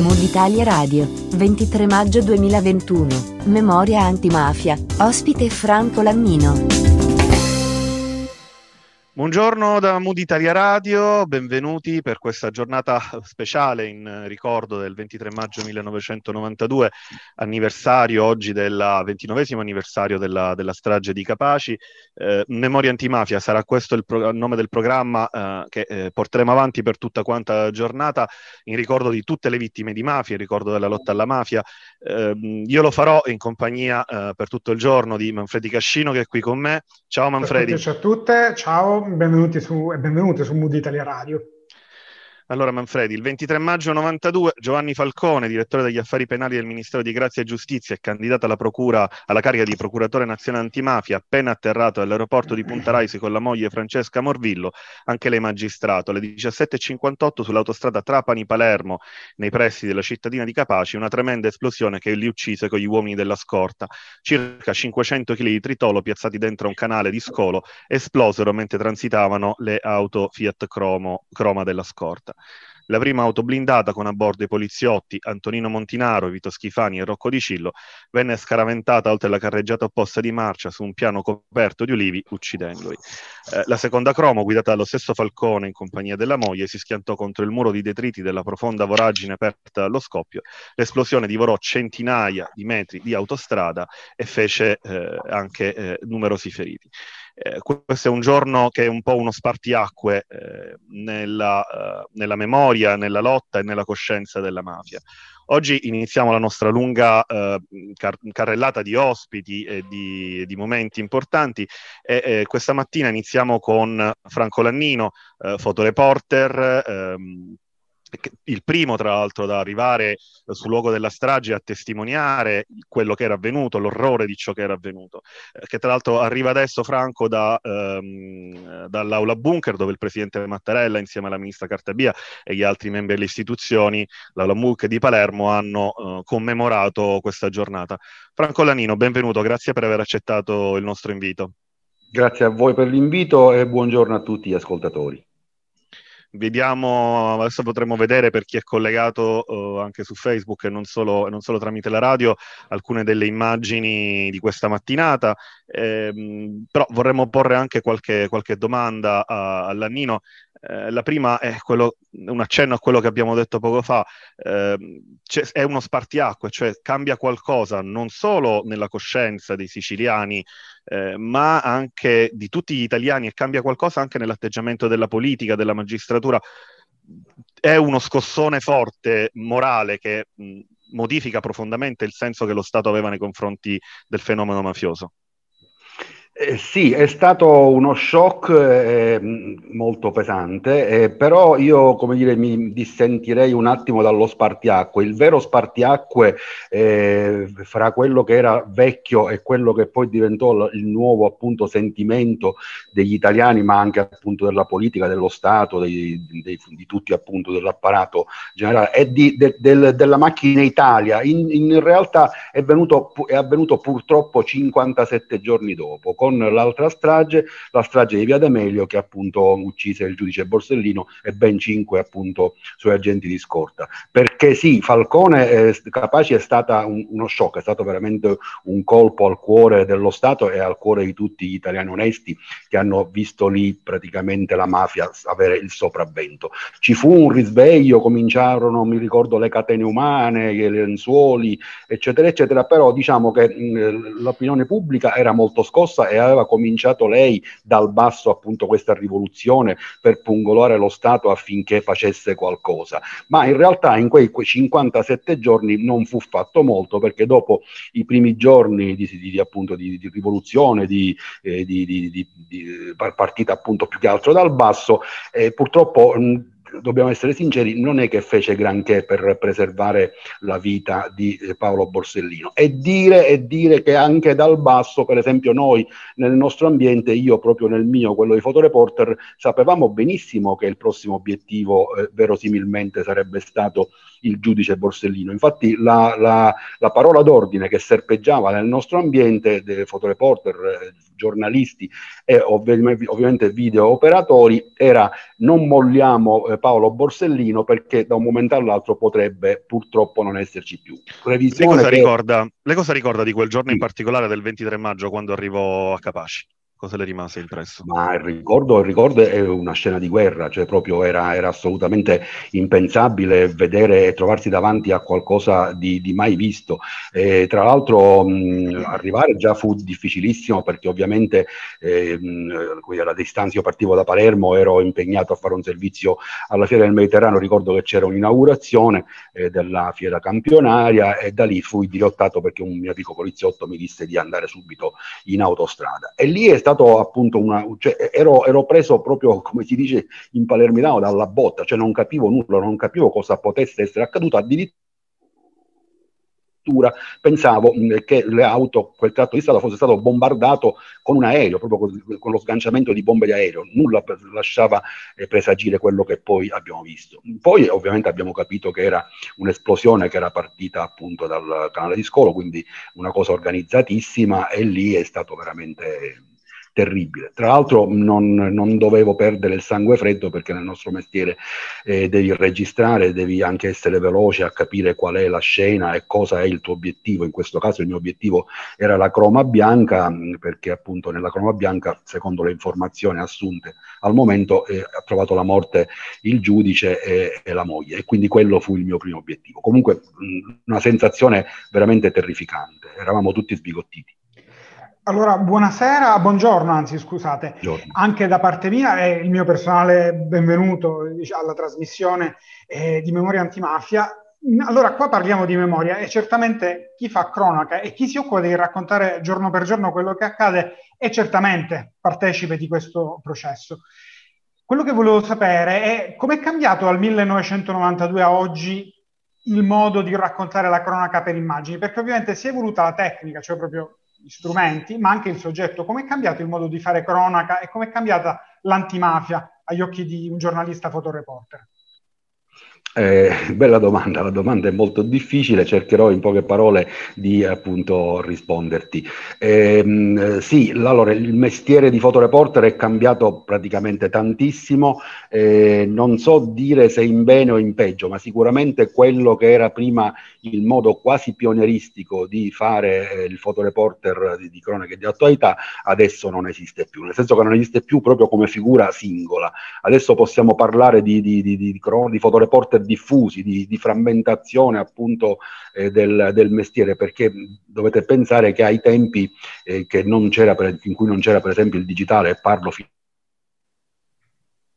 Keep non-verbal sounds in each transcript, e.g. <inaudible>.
Mood Italia Radio, 23 maggio 2021. Memoria antimafia. Ospite Franco Lammino. Buongiorno da Mood Italia Radio, benvenuti per questa giornata speciale in ricordo del 23 maggio 1992, anniversario oggi del ventinovesimo anniversario della, della, strage di Capaci. Eh, Memoria antimafia sarà questo il, pro- nome del programma eh, che eh, porteremo avanti per tutta quanta giornata in ricordo di tutte le vittime di mafia, in ricordo della lotta alla mafia. Ehm, io lo farò in compagnia eh, per tutto il giorno di Manfredi Cascino che è qui con me. Ciao Manfredi. Ciao a tutte, ciao benvenuti su, e benvenute su Mood Italia Radio. Allora Manfredi, il 23 maggio 92 Giovanni Falcone, direttore degli affari penali del Ministero di Grazia e Giustizia e candidato alla, procura, alla carica di procuratore nazionale antimafia, appena atterrato all'aeroporto di Punta Raisi con la moglie Francesca Morvillo, anche lei magistrato, alle 17.58 sull'autostrada Trapani-Palermo, nei pressi della cittadina di Capaci, una tremenda esplosione che li uccise con gli uomini della scorta. Circa 500 kg di tritolo piazzati dentro un canale di scolo esplosero mentre transitavano le auto Fiat Cromo, Croma della scorta. La prima auto blindata con a bordo i poliziotti Antonino Montinaro, Vito Schifani e Rocco Di Cillo venne scaraventata oltre la carreggiata opposta di marcia su un piano coperto di ulivi, uccidendoli. Eh, la seconda cromo, guidata dallo stesso Falcone in compagnia della moglie, si schiantò contro il muro di detriti della profonda voragine aperta dallo scoppio. L'esplosione divorò centinaia di metri di autostrada e fece eh, anche eh, numerosi feriti. Eh, questo è un giorno che è un po' uno spartiacque eh, nella, uh, nella, memoria, nella lotta e nella coscienza della mafia. Oggi iniziamo la nostra lunga uh, car- carrellata di ospiti e di, di momenti importanti e, questa mattina iniziamo con Franco Lannino, uh, fotoreporter, ehm, il primo tra l'altro da arrivare sul luogo della strage a testimoniare quello che era avvenuto, l'orrore di ciò che era avvenuto, eh, che tra l'altro arriva adesso Franco da, ehm, dall'aula bunker dove il presidente Mattarella insieme alla ministra Cartabia e gli altri membri delle istituzioni, l'aula bunker di Palermo hanno eh, commemorato questa giornata. Franco Lanino, benvenuto, grazie per aver accettato il nostro invito. Grazie a voi per l'invito e buongiorno a tutti gli ascoltatori. Vediamo, adesso potremo vedere per chi è collegato uh, anche su Facebook e non, solo, non solo tramite la radio alcune delle immagini di questa mattinata, eh, però vorremmo porre anche qualche, qualche domanda a, a Lannino eh, la prima è quello, un accenno a quello che abbiamo detto poco fa, eh, è uno spartiacque, cioè cambia qualcosa non solo nella coscienza dei siciliani, eh, ma anche di tutti gli italiani e cambia qualcosa anche nell'atteggiamento della politica, della magistratura. È uno scossone forte, morale, che mh, modifica profondamente il senso che lo Stato aveva nei confronti del fenomeno mafioso. Eh, sì, è stato uno shock eh, molto pesante, eh, però io, come dire, mi dissentirei un attimo dallo spartiacque. Il vero spartiacque eh, fra quello che era vecchio e quello che poi diventò il nuovo appunto sentimento degli italiani, ma anche appunto della politica, dello Stato, dei, dei, di tutti appunto dell'apparato generale, è di, de, del, della macchina Italia. In, in realtà è, venuto, è avvenuto purtroppo 57 giorni dopo, con l'altra strage, la strage di Via D'Amelio che appunto uccise il giudice Borsellino e ben cinque appunto suoi agenti di scorta. Perché sì, Falcone eh, Capaci è stata un, uno shock, è stato veramente un colpo al cuore dello Stato e al cuore di tutti gli italiani onesti che hanno visto lì praticamente la mafia avere il sopravvento. Ci fu un risveglio, cominciarono, mi ricordo, le catene umane, i lenzuoli, eccetera, eccetera, però diciamo che mh, l'opinione pubblica era molto scossa e aveva cominciato lei dal basso appunto questa rivoluzione per pungolare lo Stato affinché facesse qualcosa. Ma in realtà in quei 57 giorni non fu fatto molto perché dopo i primi giorni di, di, appunto, di, di rivoluzione, di, eh, di, partita appunto più che altro dal basso, eh, purtroppo mh, dobbiamo essere sinceri, non è che fece granché per preservare la vita di eh, Paolo Borsellino. E dire, e dire che anche dal basso, per esempio noi nel nostro ambiente, io proprio nel mio, quello di fotoreporter, sapevamo benissimo che il prossimo obiettivo eh, verosimilmente sarebbe stato il giudice Borsellino. Infatti la, la, la, parola d'ordine che serpeggiava nel nostro ambiente, dei fotoreporter, eh, giornalisti e ovviamente video operatori era non molliamo eh, Paolo Borsellino perché da un momento all'altro potrebbe purtroppo non esserci più. Lei cosa, che... ricorda, lei cosa ricorda di quel giorno in particolare del 23 maggio quando arrivò a Capaci? Cosa le rimase impresso? Ma il ricordo, il ricordo è una scena di guerra, cioè proprio era, era assolutamente impensabile vedere e trovarsi davanti a qualcosa di, di mai visto. E, tra l'altro mh, arrivare già fu difficilissimo perché ovviamente eh, mh, alla distanza io partivo da Palermo, ero impegnato a fare un servizio alla Fiera del Mediterraneo, ricordo che c'era un'inaugurazione eh, della fiera campionaria e da lì fui dirottato perché un mio amico poliziotto mi disse di andare subito in autostrada. E lì è stato stato appunto una, cioè, ero, ero, preso proprio, come si dice in palermitano, dalla botta, cioè non capivo nulla, non capivo cosa potesse essere accaduto, addirittura pensavo che le auto, quel tratto di strada fosse stato bombardato con un aereo, proprio con, con lo sganciamento di bombe di aereo, nulla lasciava eh, presagire quello che poi abbiamo visto. Poi ovviamente abbiamo capito che era un'esplosione che era partita appunto dal canale di Scolo, quindi una cosa organizzatissima e lì è stato veramente terribile. Tra l'altro non, non, dovevo perdere il sangue freddo perché nel nostro mestiere eh, devi registrare, devi anche essere veloce a capire qual è la scena e cosa è il tuo obiettivo. In questo caso il mio obiettivo era la croma bianca perché appunto nella croma bianca, secondo le informazioni assunte al momento, eh, ha trovato la morte il giudice e, e, la moglie e quindi quello fu il mio primo obiettivo. Comunque mh, una sensazione veramente terrificante, eravamo tutti sbigottiti. Allora, buonasera, buongiorno, anzi scusate, Buongiorno. anche da parte mia è il mio personale benvenuto diciamo, alla trasmissione eh, di Memoria Antimafia. Allora, qua parliamo di memoria e certamente chi fa cronaca e chi si occupa di raccontare giorno per giorno quello che accade è certamente partecipe di questo processo. Quello che volevo sapere è come è cambiato dal 1992 a oggi il modo di raccontare la cronaca per immagini, perché ovviamente si è evoluta la tecnica, cioè proprio strumenti, ma anche il soggetto. Come è cambiato il modo di fare cronaca e come è cambiata l'antimafia agli occhi di un giornalista fotoreporter? Eh, bella domanda, la domanda è molto difficile, cercherò in poche parole di appunto risponderti. Eh, sì, allora il mestiere di fotoreporter è cambiato praticamente tantissimo, eh, non so dire se in bene o in peggio, ma sicuramente quello che era prima il modo quasi pionieristico di fare eh, il fotoreporter di, di cronache di attualità, adesso non esiste più, nel senso che non esiste più proprio come figura singola. Adesso possiamo parlare di, di, di, di, di fotoreporter diffusi, di, di frammentazione appunto eh, del, del, mestiere, perché dovete pensare che ai tempi eh, che non per, in cui non c'era per esempio il digitale, parlo fino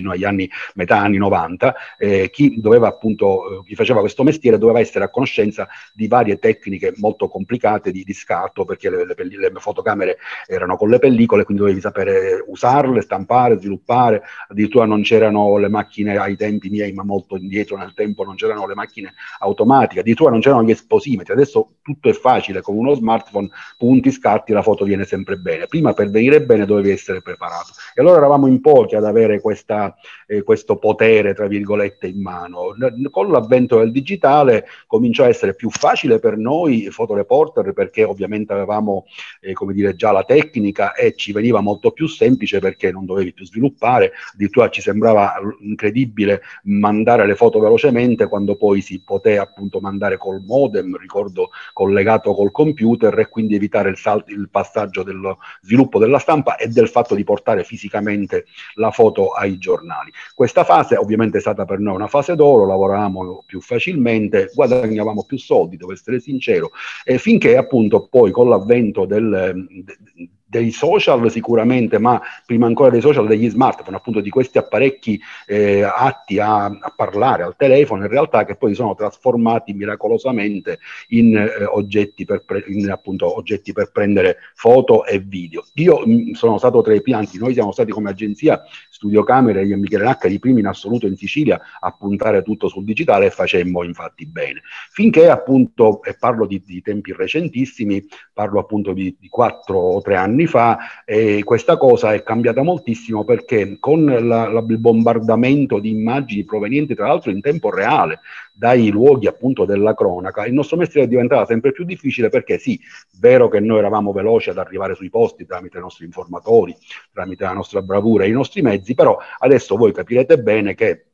fino agli anni, metà anni 90, eh, chi doveva appunto, eh, chi faceva questo mestiere doveva essere a conoscenza di varie tecniche molto complicate di, di scatto, perché le, le, le, fotocamere erano con le pellicole, quindi dovevi sapere usarle, stampare, sviluppare, addirittura non c'erano le macchine ai tempi miei, ma molto indietro nel tempo non c'erano le macchine automatiche, addirittura non c'erano gli esposimetri, adesso tutto è facile, con uno smartphone punti, scatti, la foto viene sempre bene. Prima per venire bene dovevi essere preparato. E allora eravamo in pochi ad avere questa eh, questo potere, tra virgolette, in mano. Con l'avvento del digitale cominciò a essere più facile per noi fotoreporter perché ovviamente avevamo, eh, come dire, già la tecnica e ci veniva molto più semplice perché non dovevi più sviluppare, addirittura ci sembrava incredibile mandare le foto velocemente quando poi si poteva appunto mandare col modem, ricordo collegato col computer e quindi evitare il, salto, il passaggio dello sviluppo della stampa e del fatto di portare fisicamente la foto ai giornali giornali. Questa fase ovviamente è stata per noi una fase d'oro, lavoravamo più facilmente, guadagnavamo più soldi, devo essere sincero, e finché appunto poi con l'avvento del, dei social sicuramente, ma prima ancora dei social, degli smartphone, appunto di questi apparecchi eh, atti a, a, parlare al telefono, in realtà che poi sono trasformati miracolosamente in, eh, oggetti, per pre- in appunto, oggetti per prendere foto e video. Io mh, mm, sono stato tra i pianti, noi siamo stati come agenzia Studiocamere, io e Michele Nacca, i primi in assoluto in Sicilia a puntare tutto sul digitale e facemmo infatti bene. Finché appunto, e parlo di, di tempi recentissimi, parlo appunto di, di 4 o tre anni anni fa e questa cosa è cambiata moltissimo perché con la, la, il bombardamento di immagini provenienti tra l'altro in tempo reale dai luoghi appunto della cronaca, il nostro mestiere è diventato sempre più difficile perché sì, vero che noi eravamo veloci ad arrivare sui posti tramite i nostri informatori, tramite la nostra bravura e i nostri mezzi, però adesso voi capirete bene che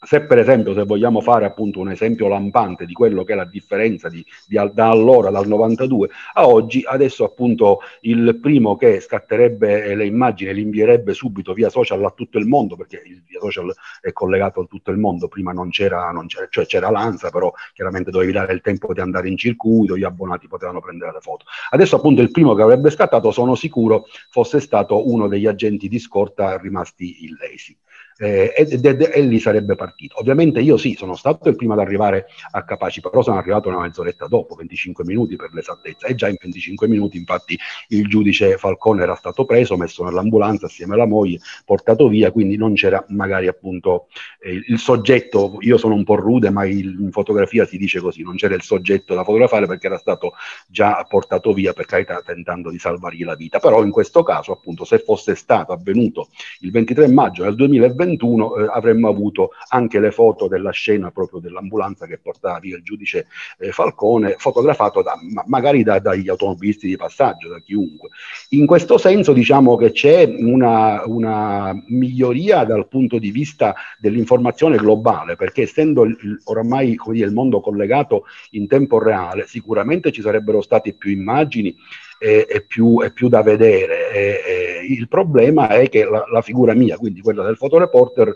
se per esempio, se vogliamo fare appunto un esempio lampante di quello che è la differenza di, di, da allora, dal 92 a oggi, adesso appunto il primo che scatterebbe le immagini li invierebbe subito via social a tutto il mondo, perché il via social è collegato a tutto il mondo, prima non c'era, non c'era cioè c'era l'ANSA, però chiaramente dovevi dare il tempo di andare in circuito, gli abbonati potevano prendere le foto. Adesso appunto il primo che avrebbe scattato, sono sicuro, fosse stato uno degli agenti di scorta rimasti illesi eh, ed, ed, e lì sarebbe partito. Ovviamente io sì, sono stato il primo ad arrivare a Capaci, però sono arrivato una mezz'oretta dopo, 25 minuti per l'esattezza, e già in 25 minuti infatti il giudice Falcone era stato preso, messo nell'ambulanza assieme alla moglie, portato via, quindi non c'era magari appunto eh, il soggetto, io sono un po' rude, ma il, in fotografia si dice così, non c'era il soggetto da fotografare perché era stato già portato via, per carità, tentando di salvargli la vita. Però in questo caso, appunto, se fosse stato avvenuto il 23 maggio del 2020, 2021 eh, avremmo avuto anche le foto della scena proprio dell'ambulanza che portava via il giudice eh, Falcone, fotografato da, ma, magari da, dagli automobilisti di passaggio, da chiunque. In questo senso diciamo che c'è una, una miglioria dal punto di vista dell'informazione globale, perché essendo il, oramai dire, il mondo collegato in tempo reale, sicuramente ci sarebbero state più immagini è, è, più, è più, da vedere. È, il problema è che la, la, figura mia, quindi quella del fotoreporter,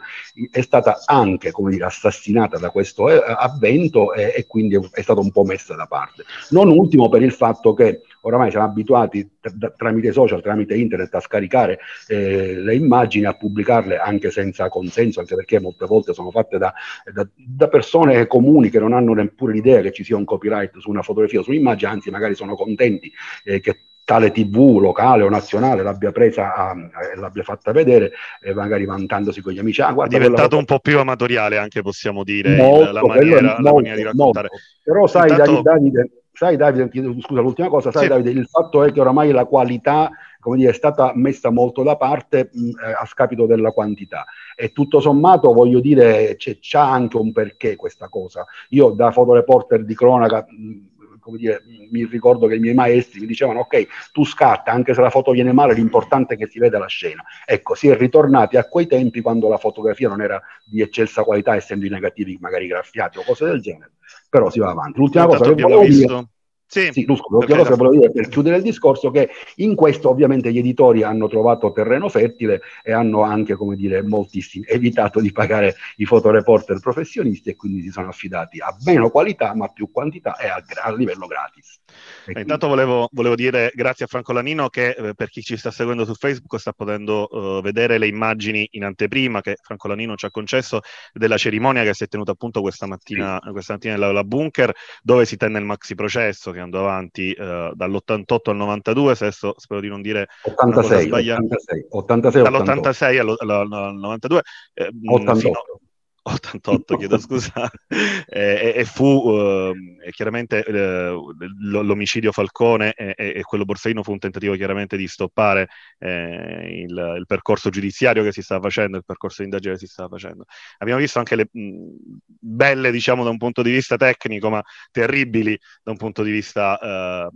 è stata anche come dire, assassinata da questo eh, avvento e, e quindi è, stata un po' messa da parte. Non ultimo per il fatto che oramai siamo abituati t- tramite social, tramite internet a scaricare eh, le immagini, a pubblicarle anche senza consenso, anche perché molte volte sono fatte da, da, da, persone comuni che non hanno neppure l'idea che ci sia un copyright su una fotografia o su un'immagine, anzi magari sono contenti eh, che tale TV locale o nazionale l'abbia presa e l'abbia fatta vedere, e magari vantandosi con gli amici. Ah, guarda, è diventato un po' più amatoriale, anche possiamo dire, molto, la, maniera, molto, la, maniera, di raccontare. Molto. Però sai, Intanto... Davide, sai Davide, scusa, l'ultima cosa, sai sì. Davide, il fatto è che oramai la qualità come dire, è stata messa molto da parte mh, eh, a scapito della quantità. E tutto sommato, voglio dire, c'è, anche un perché questa cosa. Io da fotoreporter di cronaca... Mh, come dire, mi ricordo che i miei maestri mi dicevano ok, tu scatta, anche se la foto viene male, l'importante è che si veda la scena. Ecco, si è ritornati a quei tempi quando la fotografia non era di eccelsa qualità, essendo i negativi magari graffiati o cose del genere, però si va avanti. L'ultima cosa che volevo dire sì, sì tu, scusa, cosa che volevo dire per chiudere il discorso che in questo ovviamente gli editori hanno trovato terreno fertile e hanno anche, come dire, moltissimi <laughs> evitato di pagare i fotoreporter professionisti e quindi si sono affidati a meno qualità ma più quantità e a, a livello gratis. E intanto volevo, volevo, dire grazie a Franco Lanino che eh, per chi ci sta seguendo su Facebook sta potendo uh, vedere le immagini in anteprima che Franco Lanino ci ha concesso della cerimonia che si è tenuta appunto questa mattina, sì. questa mattina nella bunker dove si tenne il maxi processo che andò avanti uh, dall'88 al 92, adesso spero di non dire 86, 86, 86, dall'86 al, al, al 92. Eh, 88. Fino, 88, chiedo scusa, <laughs> e, e, fu eh, chiaramente eh, l'omicidio Falcone e, e, quello Borsellino fu un tentativo chiaramente di stoppare eh, il, il, percorso giudiziario che si stava facendo, il percorso di indagine che si stava facendo. Abbiamo visto anche le mh, belle, diciamo, da un punto di vista tecnico, ma terribili da un punto di vista eh,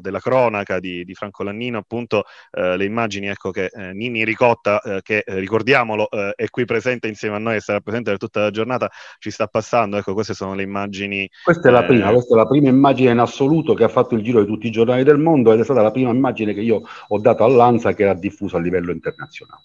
della cronaca di, di, Franco Lannino, appunto eh, le immagini ecco, che eh, Nini Ricotta, che ricordiamolo, è qui presente insieme a noi e sarà presente per tutto tutta la giornata ci sta passando. Ecco, queste sono le immagini. Questa è la prima, eh... questa è la prima immagine in assoluto che ha fatto il giro di tutti i giornali del mondo ed è stata la prima immagine che io ho dato all'ANSA che era diffusa a livello internazionale.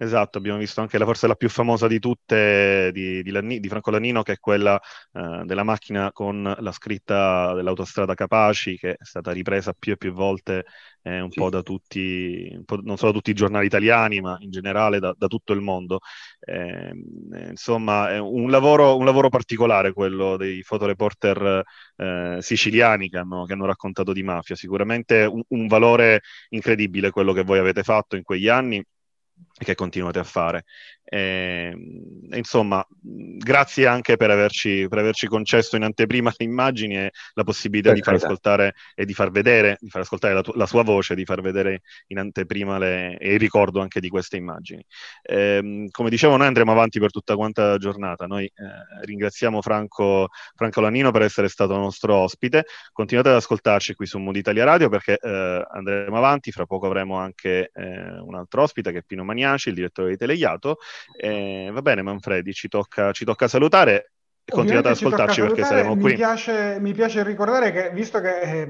Esatto, abbiamo visto anche la forse la più famosa di tutte di, di, Lanni, di Franco Lannino, che è quella eh, della macchina con la scritta dell'autostrada Capaci, che è stata ripresa più e più volte eh, un sì. po' da tutti, po', non solo da tutti i giornali italiani, ma in generale da, da tutto il mondo. Eh, insomma, è un lavoro, un lavoro, particolare quello dei fotoreporter eh, siciliani che hanno, che hanno, raccontato di mafia. Sicuramente un, un valore incredibile quello che voi avete fatto in quegli anni che continuate a fare. E, insomma, grazie anche per averci, per averci, concesso in anteprima le immagini e la possibilità per di far ascoltare e di far vedere, di far ascoltare la, tu- la sua voce, di far vedere in anteprima le, e il ricordo anche di queste immagini. E, come dicevo, noi andremo avanti per tutta quanta la giornata. Noi eh, ringraziamo Franco, Franco Lannino per essere stato nostro ospite. Continuate ad ascoltarci qui su Mood Italia Radio perché eh, andremo avanti. Fra poco avremo anche eh, un altro ospite che è Pino Maniaci, il direttore di Telegliato eh, va bene, Manfredi, ci tocca, ci tocca salutare. Continuate ad ascoltarci perché saremo mi qui. Piace, mi piace ricordare che, visto che eh,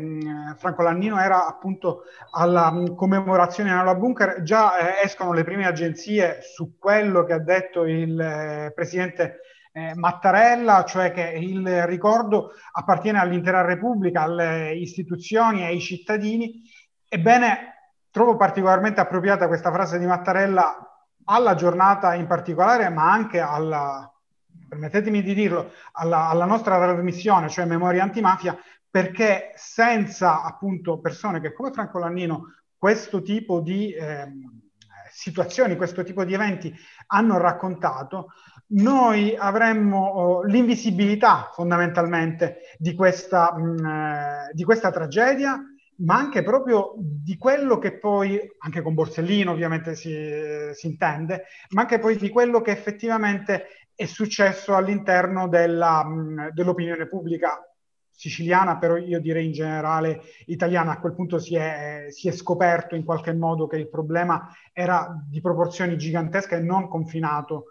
Franco Lannino era appunto alla commemorazione in aula bunker, già eh, escono le prime agenzie su quello che ha detto il eh, presidente eh, Mattarella, cioè che il ricordo appartiene all'intera Repubblica, alle istituzioni e ai cittadini. Ebbene, trovo particolarmente appropriata questa frase di Mattarella alla giornata in particolare, ma anche alla, permettetemi di dirlo, alla, alla nostra trasmissione, cioè Memoria Antimafia, perché senza appunto persone che come Franco Lannino questo tipo di eh, situazioni, questo tipo di eventi hanno raccontato, noi avremmo oh, l'invisibilità fondamentalmente di questa, mh, mm, eh, di questa tragedia ma anche proprio di quello che poi, anche con Borsellino ovviamente si, si intende, ma anche poi di quello che effettivamente è successo all'interno della, dell'opinione pubblica siciliana, però io direi in generale italiana. A quel punto si è, si è, scoperto in qualche modo che il problema era di proporzioni gigantesche e non confinato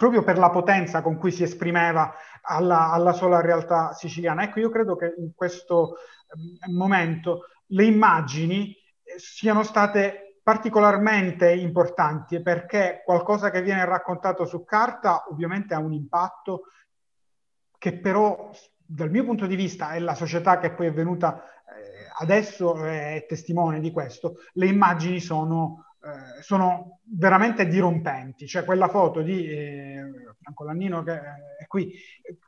proprio per la potenza con cui si esprimeva alla, alla sola realtà siciliana. Ecco, io credo che in questo ehm, momento le immagini eh, siano state particolarmente importanti perché qualcosa che viene raccontato su carta ovviamente ha un impatto che però dal mio punto di vista e la società che poi è venuta eh, adesso è testimone di questo, le immagini sono eh, sono veramente dirompenti. Cioè quella foto di eh, Franco Lannino che è qui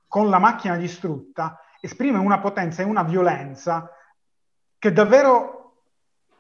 con la macchina distrutta esprime una potenza e una violenza che davvero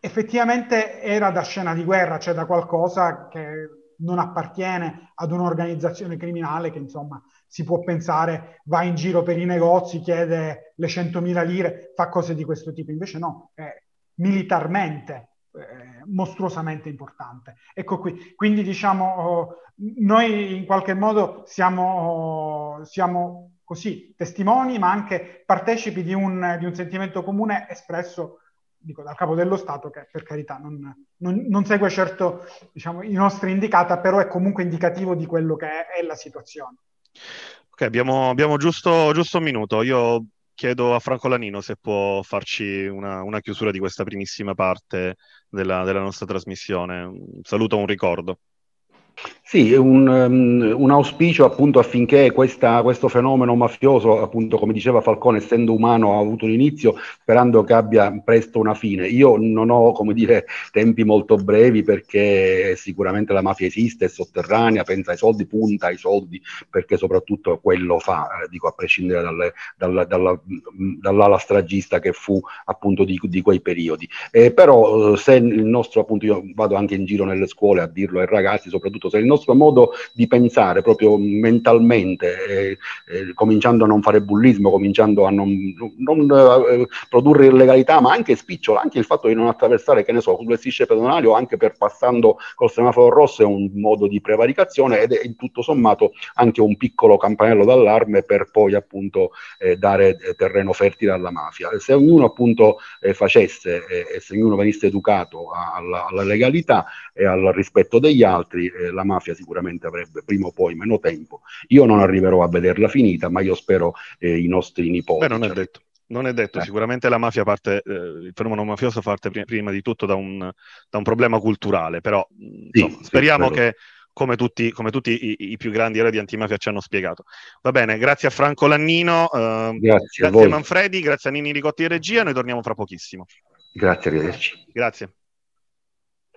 effettivamente era da scena di guerra, cioè da qualcosa che non appartiene ad un'organizzazione criminale che insomma si può pensare va in giro per i negozi, chiede le 100.000 lire, fa cose di questo tipo. Invece no, è militarmente eh, mostruosamente importante. Ecco qui, quindi diciamo, oh, noi in qualche modo siamo, oh, siamo così testimoni, ma anche partecipi di un, di un sentimento comune espresso dico, dal capo dello Stato, che per carità non, non, non segue certo diciamo, i nostri indicata, però è comunque indicativo di quello che è, è la situazione. Ok, abbiamo, abbiamo giusto, giusto, un minuto. Io chiedo a Franco Lanino se può farci una, una chiusura di questa primissima parte della, della nostra trasmissione. Un saluto, un ricordo. Sì, un, um, un, auspicio appunto affinché questa, questo fenomeno mafioso, appunto come diceva Falcone, essendo umano, ha avuto un inizio, sperando che abbia presto una fine. Io non ho, come dire, tempi molto brevi perché sicuramente la mafia esiste, è sotterranea, pensa ai soldi, punta ai soldi, perché soprattutto quello fa, eh, dico a prescindere dalle, dalla, dalla, dall'ala stragista che fu appunto di, di quei periodi. Eh, però se il nostro, appunto, io vado anche in giro nelle scuole a dirlo ai ragazzi, soprattutto se il nostro modo di pensare proprio mentalmente, eh, eh, cominciando a non fare bullismo, cominciando a non, non eh, produrre illegalità, ma anche spicciola, anche il fatto di non attraversare, che ne so, sulle strisce pedonali o anche per passando col semaforo rosso è un modo di prevaricazione ed è tutto sommato anche un piccolo campanello d'allarme per poi appunto eh, dare eh, terreno fertile alla mafia. Se ognuno appunto eh, facesse e se ognuno venisse educato alla, alla legalità e al rispetto degli altri, la mafia sicuramente avrebbe prima o poi meno tempo. Io non arriverò a vederla finita, ma io spero eh, i nostri nipoti. Beh, non è detto. Non è detto, eh. sicuramente la mafia parte, eh, il fenomeno mafioso parte prima, prima di tutto da un, da un, problema culturale, però sì, insomma, speriamo sì, che come tutti, come tutti i, i, più grandi eroi di antimafia ci hanno spiegato. Va bene, grazie a Franco Lannino, eh, grazie, grazie a, a Manfredi, grazie a Nini Ricotti di regia, noi torniamo fra pochissimo. Grazie, arrivederci. Grazie.